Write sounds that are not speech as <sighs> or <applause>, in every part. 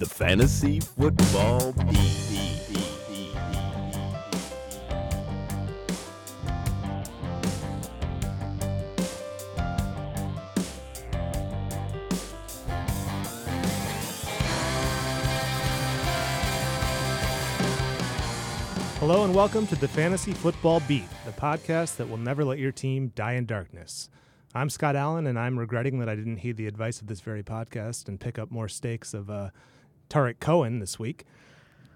the Fantasy Football Beat. Hello and welcome to the Fantasy Football Beat, the podcast that will never let your team die in darkness. I'm Scott Allen, and I'm regretting that I didn't heed the advice of this very podcast and pick up more stakes of uh, Tarik Cohen this week.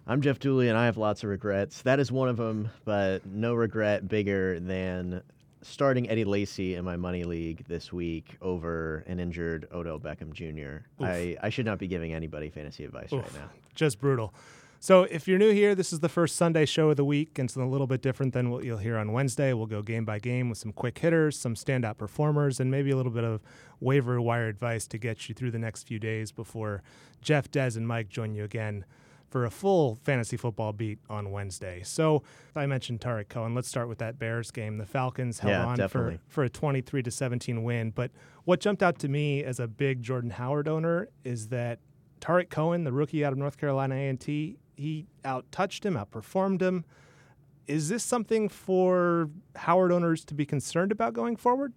I'm Jeff Dooley, and I have lots of regrets. That is one of them, but no regret bigger than starting Eddie Lacy in my money league this week over an injured Odell Beckham Jr. I, I should not be giving anybody fantasy advice Oof, right now. Just brutal. So, if you're new here, this is the first Sunday show of the week, and it's a little bit different than what you'll hear on Wednesday. We'll go game by game with some quick hitters, some standout performers, and maybe a little bit of waiver wire advice to get you through the next few days before Jeff, Dez, and Mike join you again for a full fantasy football beat on Wednesday. So, I mentioned Tarik Cohen. Let's start with that Bears game. The Falcons held Yeah, on definitely. for, for a 23 to 17 win. But what jumped out to me as a big Jordan Howard owner is that Tarik Cohen, the rookie out of North Carolina A&T, he out touched him, outperformed him. Is this something for Howard owners to be concerned about going forward?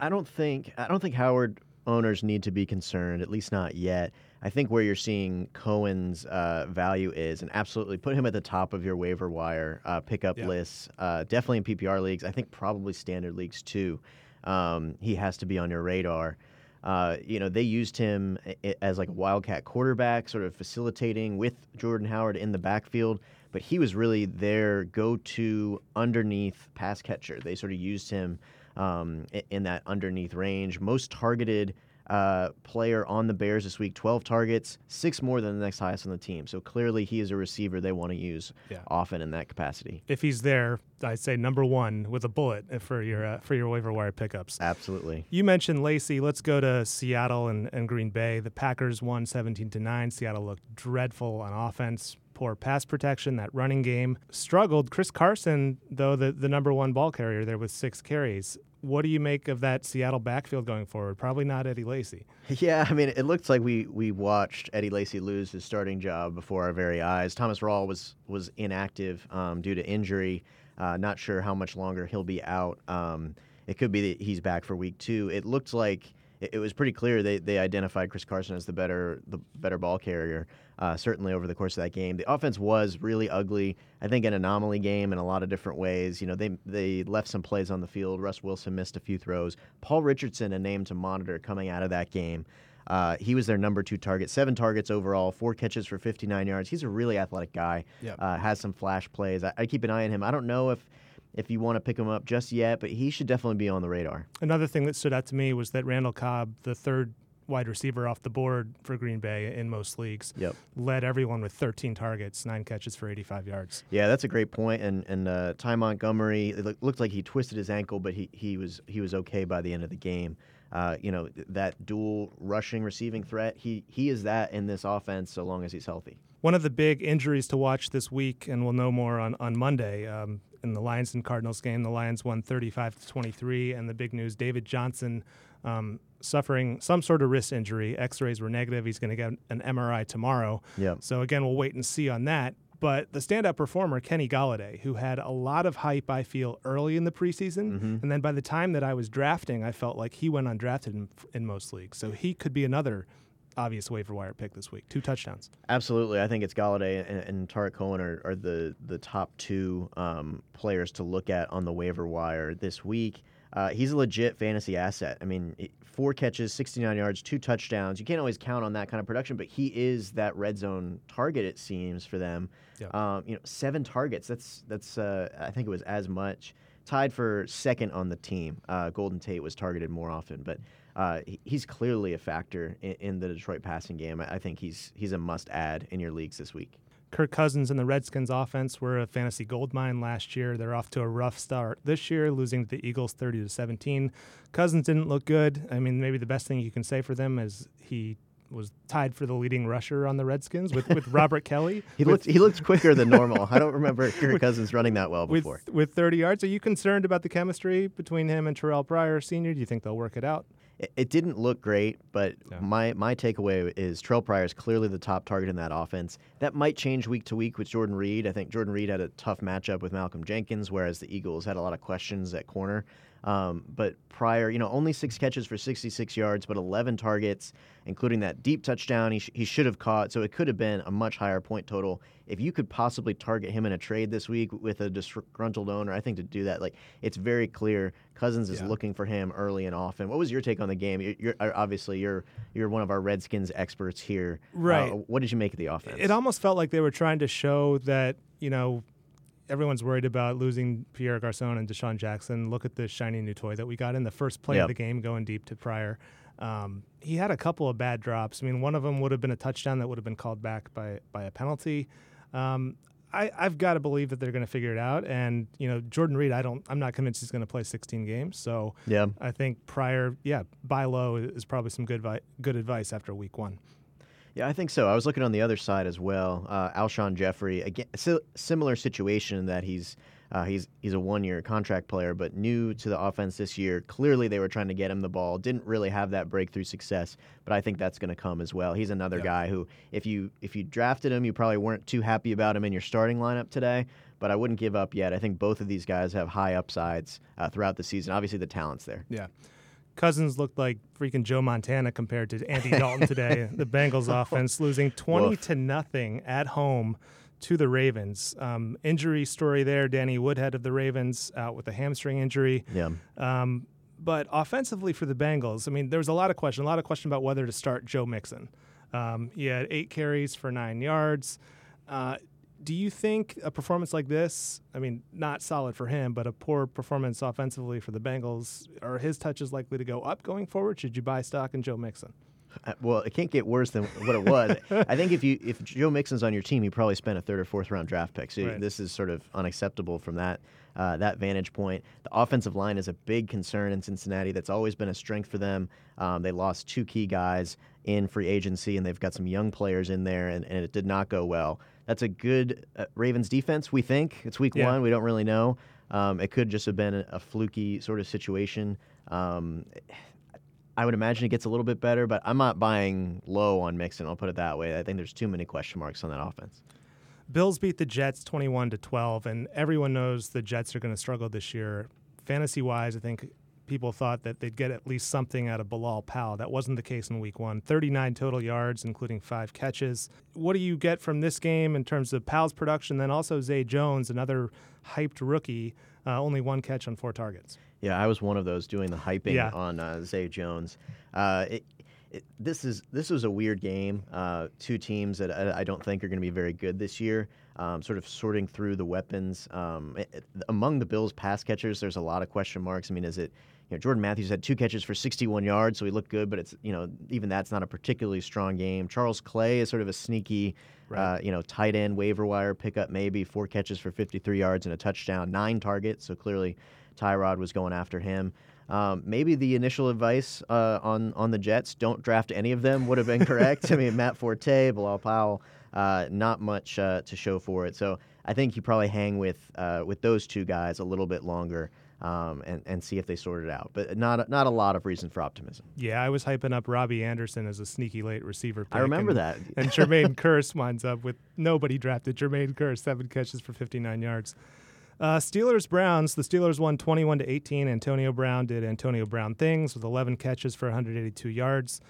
I don't think I don't think Howard owners need to be concerned, at least not yet. I think where you're seeing Cohen's uh, value is, and absolutely put him at the top of your waiver wire uh, pickup Yeah. lists. Uh, definitely in PPR leagues. I think probably standard leagues too. Um, he has to be on your radar. Uh, you know, they used him as like a wildcat quarterback, sort of facilitating with Jordan Howard in the backfield. But he was really their go-to underneath pass catcher. They sort of used him um, in that underneath range. Most targeted uh, player on the Bears this week, 12 targets, six more than the next highest on the team. So clearly, he is a receiver they want to use Yeah. often in that capacity. If he's there, I'd say number one with a bullet for your uh, for your waiver wire pickups. Absolutely. You mentioned Lacey. Let's go to Seattle and, and Green Bay. The Packers won 17 to 9. Seattle looked dreadful on offense. Poor pass protection. That running game struggled. Chris Carson, though, the, the number one ball carrier there with six carries. What do you make of that Seattle backfield going forward? Probably not Eddie Lacy. <laughs> Yeah, I mean, it looks like we we watched Eddie Lacy lose his starting job before our very eyes. Thomas Rawls was was inactive um, due to injury. Uh, not sure how much longer he'll be out. Um, it could be that he's back for week two. It looked like it, it was pretty clear they, they identified Chris Carson as the better the better ball carrier. Uh, certainly over the course of that game, the offense was really ugly. I think an anomaly game in a lot of different ways. You know, they they left some plays on the field. Russ Wilson missed a few throws. Paul Richardson, a name to monitor coming out of that game. Uh, he was their number two target, seven targets overall, four catches for 59 yards. He's a really athletic guy. Yep. Uh, has some flash plays. I, I keep an eye on him. I don't know if if you want to pick him up just yet, but he should definitely be on the radar. Another thing that stood out to me was that Randall Cobb, the third wide receiver off the board for Green Bay in most leagues, Yep. led everyone with 13 targets, nine catches for 85 yards. Yeah, that's a great point. And and uh, Ty Montgomery, it look- looked like he twisted his ankle, but he, he was he was okay by the end of the game. Uh, you know that dual rushing receiving threat. He he is that in this offense so long as he's healthy. One of the big injuries to watch this week, and we'll know more on, on Monday um, in the Lions and Cardinals game. The Lions won 35 to 23, and the big news David Johnson um, suffering some sort of wrist injury. X rays were negative. He's going to get an MRI tomorrow. Yep. So, again, we'll wait and see on that. But the standout performer, Kenny Golladay, who had a lot of hype, I feel, early in the preseason. And then by the time that I was drafting, I felt like he went undrafted in, in most leagues. So he could be another obvious waiver wire pick this week. Two touchdowns. Absolutely, I think it's Golladay and, and Tarik Cohen are, are the the top two um, players to look at on the waiver wire this week. Uh, he's a legit fantasy asset. I mean, four catches, 69 yards, two touchdowns. You can't always count on that kind of production, but he is that red zone target. It seems for them. Yeah. Um, you know, seven targets. That's that's. Uh, I think it was as much. Tied for second on the team. Uh, Golden Tate was targeted more often, but uh, he's clearly a factor in, in the Detroit passing game. I think he's he's a must add in your leagues this week. Kirk Cousins and the Redskins offense were a fantasy goldmine last year. They're off to a rough start this year, losing to the Eagles 30 to 17. Cousins didn't look good. I mean, maybe the best thing you can say for them is he was tied for the leading rusher on the Redskins with, with <laughs> Robert Kelley. He with, looked he looked quicker than normal. I don't <laughs> remember Kirk Cousins running that well with, before. with 30 yards. Are you concerned about the chemistry between him and Terrelle Pryor Sr.? Do you think they'll work it out? It, it didn't look great, but Yeah. my my takeaway is Trell Pryor is clearly the top target in that offense. That might change week to week with Jordan Reed. I think Jordan Reed had a tough matchup with Malcolm Jenkins, whereas the Eagles had a lot of questions at corner. Um, but Pryor, you know, only six catches for 66 yards, but 11 targets, including that deep touchdown he, sh- he should have caught. So it could have been a much higher point total. If you could possibly target him in a trade this week with a disgruntled owner, I think to do that, like it's very clear Cousins is Yeah. looking for him early and often. What was your take on the game? You're, you're uh, obviously you're you're one of our Redskins experts here. Right. Uh, what did you make of the offense? It almost felt like they were trying to show that, you know, everyone's worried about losing Pierre Garcon and DeSean Jackson. Look at this shiny new toy that we got in the first play Yep. of the game going deep to Pryor. Um, he had a couple of bad drops. I mean, one of them would have been a touchdown that would have been called back by, by a penalty. Um, I, I've got to believe that they're going to figure it out. And, you know, Jordan Reed, I don't, I'm not convinced he's going to play 16 games. So yeah. I think Pryor, yeah, buy low is probably some good, vi- good advice after week one. Yeah, I think so. I was looking on the other side as well. Uh, Alshon Jeffery, again, si- similar situation that he's uh, he's he's a one-year contract player, but new to the offense this year. Clearly, they were trying to get him the ball. Didn't really have that breakthrough success, but I think that's going to come as well. He's another Yeah. guy who, if you if you drafted him, you probably weren't too happy about him in your starting lineup today. But I wouldn't give up yet. I think both of these guys have high upsides uh, throughout the season. Obviously, the talent's there. Yeah. Cousins looked like freaking Joe Montana compared to Andy Dalton today. <laughs> the Bengals offense losing 20 Woof. to nothing at home to the Ravens. Um, injury story there. Danny Woodhead of the Ravens out with a hamstring injury. Yeah. Um, but offensively for the Bengals, I mean, there was a lot of question, a lot of question about whether to start Joe Mixon. Um, he had eight carries for nine yards. Uh, do you think a performance like this, I mean, not solid for him, but a poor performance offensively for the Bengals, are his touches likely to go up going forward? Should you buy stock in Joe Mixon? Uh, Well, it can't get worse than what it was. I think if you if Joe Mixon's on your team, you probably spent a third or fourth round draft pick. So Right. this is sort of unacceptable from that uh, that vantage point. The offensive line is a big concern in Cincinnati. That's always been a strength for them. Um, they lost two key guys in free agency, and they've got some young players in there, and, and it did not go well. That's a good uh, Ravens defense. We think it's week Yeah. one. We don't really know. Um, it could just have been a, a fluky sort of situation. Um, I would imagine it gets a little bit better, but I'm not buying low on Mixon. I'll put it that way. I think there's too many question marks on that offense. Bills beat the Jets 21 to 12, and everyone knows the Jets are going to struggle this year. Fantasy wise, I think people thought that they'd get at least something out of Bilal Powell. That wasn't the case in week one. 39 total yards, including five catches. What do you get from this game in terms of Powell's production? Then also Zay Jones, another hyped rookie, uh, only one catch on four targets. Yeah, I was one of those doing the hyping Yeah. on uh, Zay Jones. Uh, it, it, this is this was a weird game. Uh, two teams that I, I don't think are going to be very good this year. Um, sort of sorting through the weapons um, it- it- among the Bills' pass catchers. There's a lot of question marks. I mean, is it you know Jordan Matthews had two catches for 61 yards, so he looked good, but it's you know even that's not a particularly strong game. Charles Clay is sort of a sneaky. Right. Uh, you know, tight end waiver wire pickup, maybe four catches for 53 yards and a touchdown, nine targets. So clearly, Tyrod was going after him. Um, maybe the initial advice uh, on on the Jets, don't draft any of them, would have been correct. I mean, Matt Forte, Bilal Powell, uh, not much uh, to show for it. So I think you probably hang with uh, with those two guys a little bit longer um, and and see if they sort it out. But not not a lot of reason for optimism. Yeah, I was hyping up Robbie Anderson as a sneaky late receiver. Pick I remember and- that. <laughs> and Jermaine Kearse winds up with nobody drafted. Jermaine Kearse, seven catches for 59 yards. Uh, Steelers Browns. The Steelers won 21 to 18. Antonio Brown did Antonio Brown things with 11 catches for 182 yards.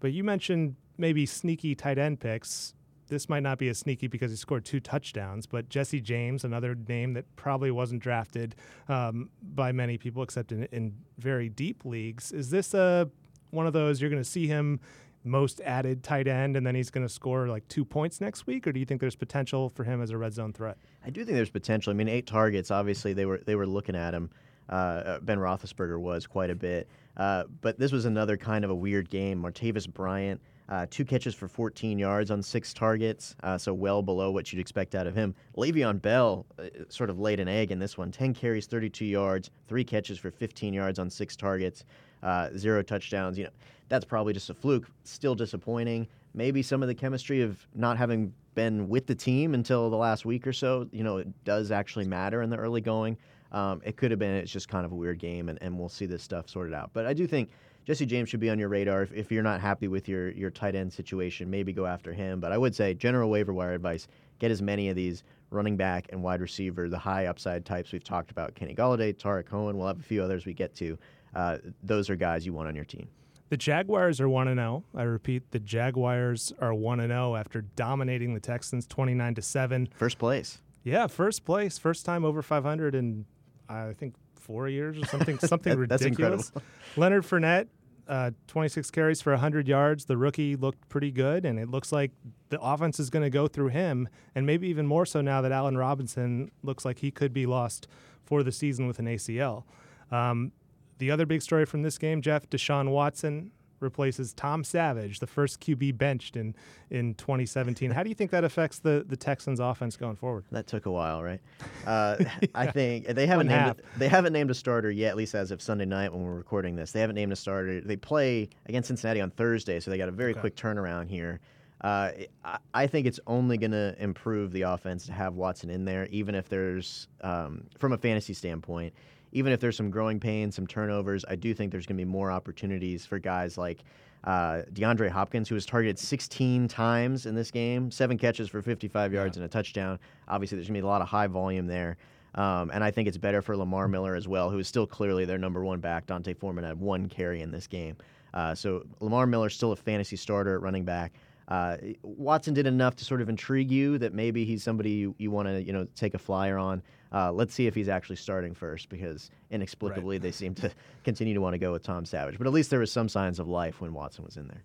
But you mentioned maybe sneaky tight end picks. This might not be as sneaky because he scored two touchdowns, but Jesse James, another name that probably wasn't drafted um, by many people except in, in very deep leagues. Is this a one of those you're going to see him most added tight end and then he's going to score like two points next week, or do you think there's potential for him as a red zone threat? I do think there's potential. I mean, eight targets. Obviously, they were they were looking at him. Uh, Ben Roethlisberger was quite a bit, uh, but this was another kind of a weird game. Martavis Bryant, uh, two catches for 14 yards on six targets, uh, so well below what you'd expect out of him. Le'Veon Bell uh, sort of laid an egg in this one. 10 carries, 32 yards, three catches for 15 yards on six targets, uh, zero touchdowns. You know, that's probably just a fluke. Still disappointing. Maybe some of the chemistry of not having been with the team until the last week or so, you know, it does actually matter in the early going. Um, it could have been it's just kind of a weird game, and, and we'll see this stuff sorted out. But I do think Jesse James should be on your radar. If, if you're not happy with your your tight end situation, maybe go after him. But I would say general waiver wire advice: get as many of these running back and wide receiver, the high upside types we've talked about. Kenny Golladay, Tarik Cohen. We'll have a few others we get to. Uh, those are guys you want on your team. The Jaguars are 1 0. I repeat, the Jaguars are 1 0 after dominating the Texans 29 to 7. First place. Yeah, first place, first time over 500 in I think 4 years or something <laughs> something That- that's ridiculous. incredible. Leonard Fournette uh, 26 carries for 100 yards. The rookie looked pretty good, and it looks like the offense is going to go through him, and maybe even more so now that Allen Robinson looks like he could be lost for the season with an ACL. Um, the other big story from this game, Jeff, Deshaun Watson replaces Tom Savage, the first QB benched in in 2017. How do you think that affects the the Texans' offense going forward? That took a while, right? <laughs> Uh, I think they haven't One named it, they haven't named a starter yet, at least as of Sunday night when we're recording this. They haven't named a starter. They play against Cincinnati on Thursday, so they got a very Okay. quick turnaround here. Uh, I, I think it's only going to improve the offense to have Watson in there, even if there's, um, from a fantasy standpoint, even if there's some growing pains, some turnovers. I do think there's going to be more opportunities for guys like uh, DeAndre Hopkins, who was targeted 16 times in this game, seven catches for 55 yards and a touchdown. Obviously, there's going to be a lot of high volume there. Um, and I think it's better for Lamar Miller as well, who is still clearly their number one back. D'Onta Foreman had one carry in this game. Uh, so Lamar Miller's still a fantasy starter at running back. Uh, Watson did enough to sort of intrigue you that maybe he's somebody you, you want to you know take a flyer on. Uh, let's see if he's actually starting first because inexplicably they seem to <laughs> continue to want to go with Tom Savage. But at least there was some signs of life when Watson was in there.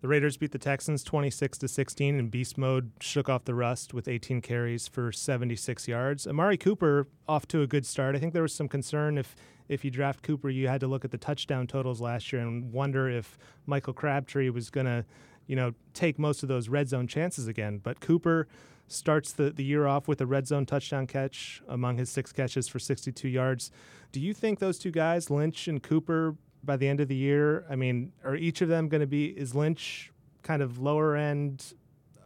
The Raiders beat the Texans 26 to 16 and beast mode shook off the rust with 18 carries for 76 yards. Amari Cooper off to a good start. I think there was some concern if if you draft Cooper, you had to look at the touchdown totals last year and wonder if Michael Crabtree was going to, you know, take most of those red zone chances again. But Cooper starts the, the year off with a red zone touchdown catch among his six catches for 62 yards. Do you think those two guys, Lynch and Cooper, by the end of the year, I mean, are each of them going to be, is Lynch kind of lower end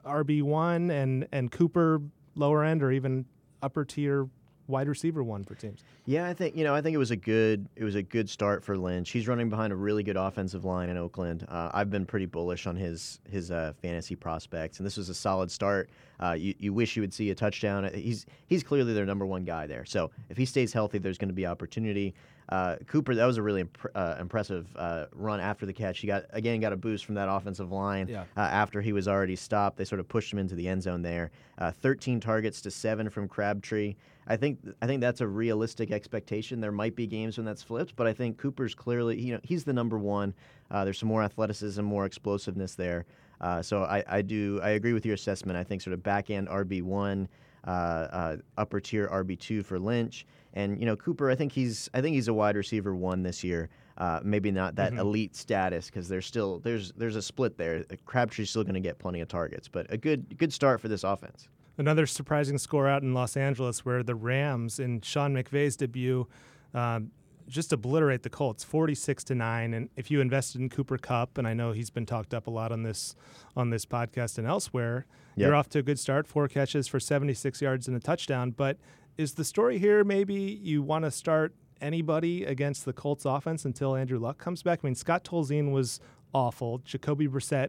RB1 and, and Cooper lower end or even upper tier wide receiver one for teams? Yeah, I think you know. I think it was a good it was a good start for Lynch. He's running behind a really good offensive line in Oakland. Uh, I've been pretty bullish on his his uh, fantasy prospects, and this was a solid start. Uh, you, you wish you would see a touchdown. He's he's clearly their number one guy there. So if he stays healthy, there's going to be opportunity. Uh, Cooper, that was a really imp- uh, impressive uh, run after the catch. He got again got a boost from that offensive line Yeah. uh, after he was already stopped. They sort of pushed him into the end zone there. Uh, 13 targets to seven from Crabtree. I think I think that's a realistic expectation. There might be games when that's flipped, but I think Cooper's clearly you know he's the number one. Uh, there's some more athleticism, more explosiveness there. Uh, so I, I do I agree with your assessment. I think sort of back end RB one, uh, uh, upper tier RB two for Lynch, and you know Cooper. I think he's I think he's a wide receiver one this year. Uh, maybe not that Mhm. elite status because there's still there's there's a split there. Crabtree's still going to get plenty of targets, but a good good start for this offense. Another surprising score out in Los Angeles where the Rams in Sean McVay's debut um, just obliterate the Colts 46 to 9 and if you invested in Cooper Kupp and I know he's been talked up a lot on this on this podcast and elsewhere Yep. you're off to a good start four catches for 76 yards and a touchdown but is the story here maybe you want to start anybody against the Colts offense until Andrew Luck comes back I mean Scott Tolzien was awful Jacoby Brissett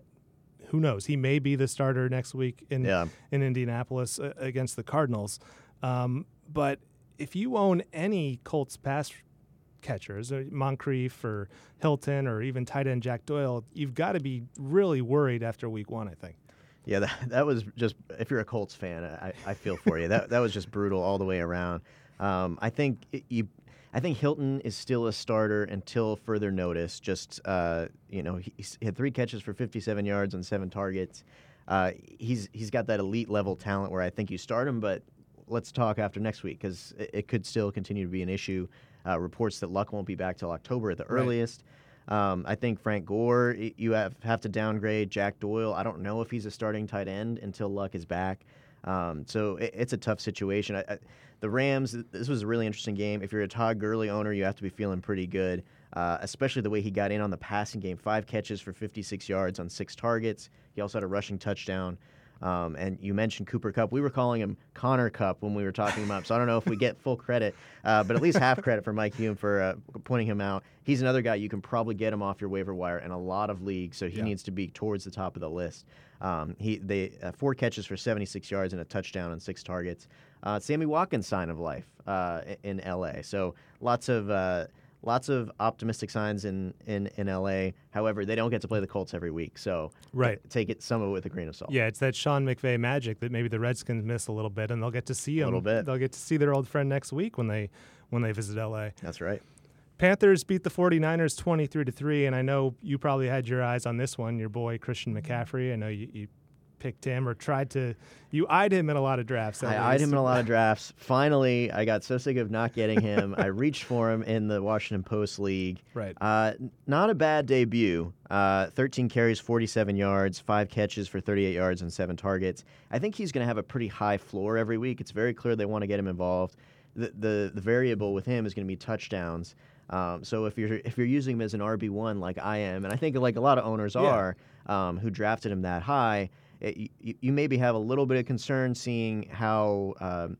who knows he may be the starter next week in Yeah. in Indianapolis uh, against the Cardinals. Um, but if you own any Colts pass catchers, uh, Moncrief or Hilton or even tight end Jack Doyle, you've got to be really worried after week one, I think. Yeah, that, <laughs> that was just if you're a Colts fan, I, I feel for you. That that was just brutal all the way around. Um, I think it, you, I think Hilton is still a starter until further notice. Just uh, you know, he, he had three catches for 57 yards on seven targets. Uh, he's he's got that elite level talent where I think you start him, but let's talk after next week because it, it could still continue to be an issue. Uh, reports that Luck won't be back till October at the Right. earliest. Um, I think Frank Gore, you have, have to downgrade. Jack Doyle, I don't know if he's a starting tight end until Luck is back. Um, so it, it's a tough situation. I, I, the Rams, this was a really interesting game. If you're a Todd Gurley owner, you have to be feeling pretty good, uh, especially the way he got in on the passing game. Five catches for 56 yards on six targets. He also had a rushing touchdown. Um, and you mentioned Cooper Kupp. We were calling him Connor Cup when we were talking him up. So I don't know if we get full credit, uh, but at least half credit for Mike Hume for uh, pointing him out. He's another guy you can probably get him off your waiver wire in a lot of leagues. So he Yeah. needs to be towards the top of the list. Um, he they uh, four catches for 76 yards and a touchdown on six targets. Uh, Sammy Watkins sign of life uh, in LA. So lots of uh, lots of optimistic signs in, in in LA. However, they don't get to play the Colts every week, so Right. take it some of it with a grain of salt. Yeah, it's that Sean McVay magic that maybe the Redskins miss a little bit, and they'll get to see him. A little bit. They'll get to see their old friend next week when they when they visit LA. that's right. Panthers beat the 49ers 23 to 3 and I know you probably had your eyes on this one your boy Christian McCaffrey I know you, you picked him or tried to you eyed him in a lot of drafts I eyed him in a lot of <laughs> drafts. Finally, I got so sick of not getting him. I reached for him in the Washington Post League. Right. Uh, not a bad debut. Uh, 13 carries, 47 yards, five catches for 38 yards and seven targets. I think he's going to have a pretty high floor every week. It's very clear they want to get him involved. The, the, the variable with him is going to be touchdowns. Um, so if you're if you're using him as an RB one like I am, and I think like a lot of owners Yeah. are, um, who drafted him that high, it, you, you maybe have a little bit of concern seeing how um,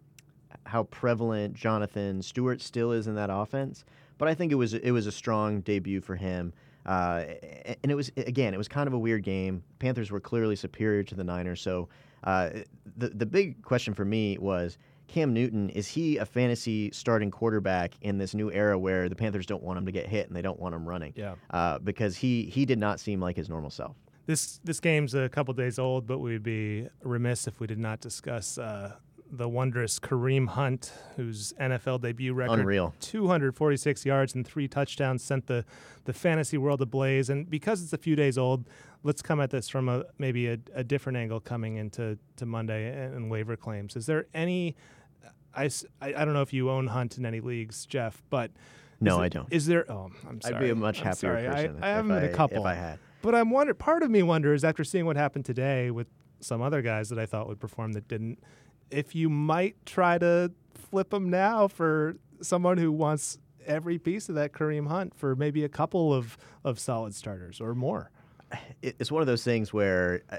how prevalent Jonathan Stewart still is in that offense. But I think it was it was a strong debut for him. Uh, and it was again, it was kind of a weird game. Panthers were clearly superior to the Niners. So uh, the the big question for me was Cam Newton. Is he a fantasy starting quarterback in this new era where the Panthers don't want him to get hit and they don't want him running? Yeah. Uh, because he he did not seem like his normal self. This this game's a couple days old, but we'd be remiss if we did not discuss uh, the wondrous Kareem Hunt, whose NFL debut record, Unreal. 246 yards and three touchdowns, sent the the fantasy world ablaze. And because it's a few days old, let's come at this from a maybe a, a different angle coming into to Monday and, and waiver claims. Is there any? I I don't know if you own Hunt in any leagues, Jeff, but No, I don't. Is there? Oh, I'm sorry. I'd be a much happier. I- person. I, if have him in I- a couple. If I had. But I'm wonder. Part of me wonders after seeing what happened today with some other guys that I thought would perform that didn't, if you might try to flip them now for someone who wants every piece of that Kareem Hunt for maybe a couple of of solid starters or more. <sighs> it's one of those things where uh,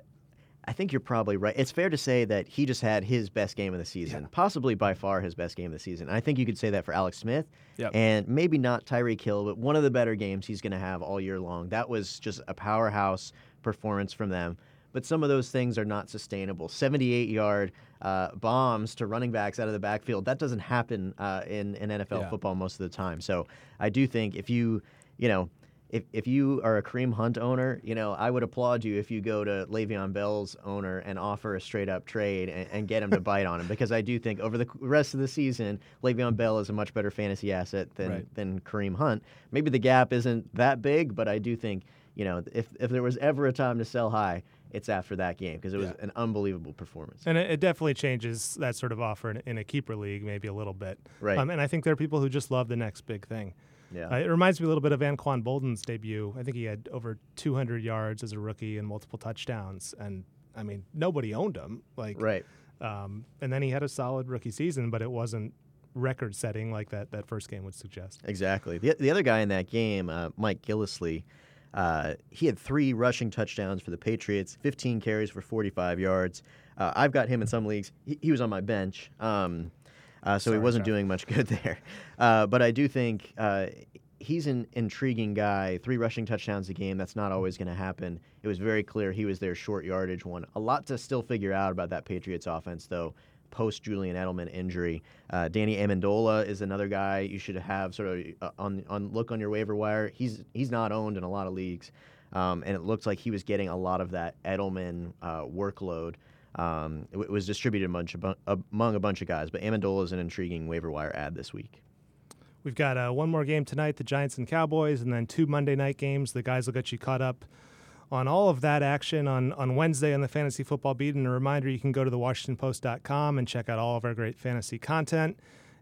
I, think you're probably right. It's fair to say that he just had his best game of the season, Yeah. possibly by far his best game of the season. I think you could say that for Alex Smith, Yep. and maybe not Tyreek Hill, but one of the better games he's going to have all year long. That was just a powerhouse performance from them. But some of those things are not sustainable. 78 yard uh, bombs to running backs out of the backfield, that doesn't happen uh, in, in NFL Yeah. football most of the time. So I do think if you, you know, if, if you are a Kareem Hunt owner, you know, I would applaud you if you go to Le'Veon Bell's owner and offer a straight up trade and, and get him to bite on him because I do think over the rest of the season, Le'Veon Bell is a much better fantasy asset than, Right. than Kareem Hunt. Maybe the gap isn't that big, but I do think, you know, if, if there was ever a time to sell high, it's after that game because it was Yeah. an unbelievable performance. And it, it definitely changes that sort of offer in, in a keeper league, maybe a little bit. Right. Um, and I think there are people who just love the next big thing. Yeah. Uh, it reminds me a little bit of Anquan Boldin's debut. I think he had over 200 yards as a rookie and multiple touchdowns. And I mean, nobody owned him. Like, right. Um, and then he had a solid rookie season, but it wasn't record setting like that that first game would suggest. Exactly. The, the other guy in that game, uh, Mike Gillislee, uh, he had three rushing touchdowns for the Patriots, 15 carries for 45 yards. Uh, I've got him in some leagues. He, he was on my bench, um, uh, so he wasn't doing much <laughs> good there. Uh, but I do think uh, he's an intriguing guy. Three rushing touchdowns a game, that's not always going to happen. It was very clear he was their short yardage one. A lot to still figure out about that Patriots offense, though post Julian Edelman injury. Uh, Danny Amendola is another guy you should have sort of uh, on on look on your waiver wire. He's he's not owned in a lot of leagues, um, and it looks like he was getting a lot of that Edelman uh, workload. Um, it, was distributed a bunch of, among a bunch of guys, but Amendola is an intriguing waiver wire ad this week. We've got uh, one more game tonight, the Giants and Cowboys, and then two Monday night games. The guys will get you caught up on all of that action on, on Wednesday on the Fantasy Football Beat. And a reminder, you can go to the WashingtonPost.com and check out all of our great fantasy content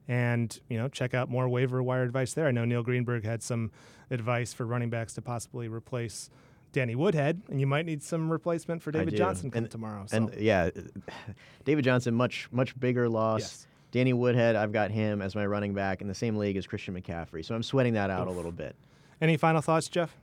and, you know, check out more waiver wire advice there. I know Neil Greenberg had some advice for running backs to possibly replace Danny Woodhead, and you might need some replacement for David. Johnson come And- tomorrow. So. And yeah, <laughs> David Johnson, much much bigger loss. Yes. Danny Woodhead, I've got him as my running back in the same league as Christian McCaffrey, so I'm sweating that out a little bit. Any final thoughts, Jeff?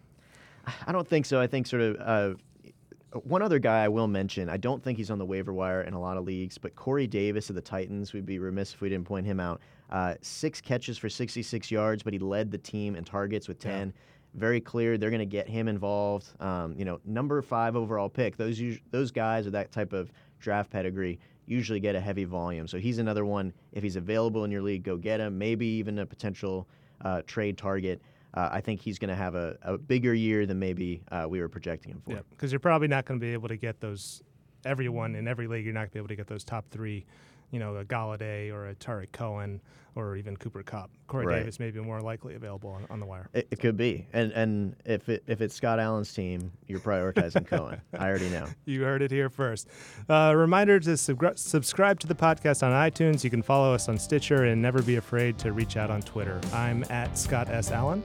I don't think so. I think sort of uh, One other guy I will mention, I don't think he's on the waiver wire in a lot of leagues, but Corey Davis of the Titans, we'd be remiss if we didn't point him out. Uh, six catches for 66 yards, but he led the team in targets with 10. Yeah. Very clear, they're going to get him involved. Um, you know, number five overall pick. Those those guys with that type of draft pedigree usually get a heavy volume. So he's another one. If he's available in your league, go get him. Maybe even a potential uh, trade target. Uh, I think he's going to have a, a bigger year than maybe uh, we were projecting him for. Yeah, because you're probably not going to be able to get those. Everyone in every league, you're not going to be able to get those top three. You know, a Golladay or a Tarik Cohen or even Cooper Kupp. Corey Right. Davis may be more likely available on, on the wire. It, it could be, and and if it if it's Scott Allen's team, you're prioritizing Cohen. <laughs> I already know. You heard it here first. Uh, reminder to subscri- subscribe to the podcast on iTunes. You can follow us on Stitcher and never be afraid to reach out on Twitter. I'm at Scott S. Allen.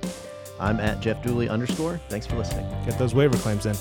I'm at Jeff Dooley underscore. Thanks for listening. Get those waiver claims in.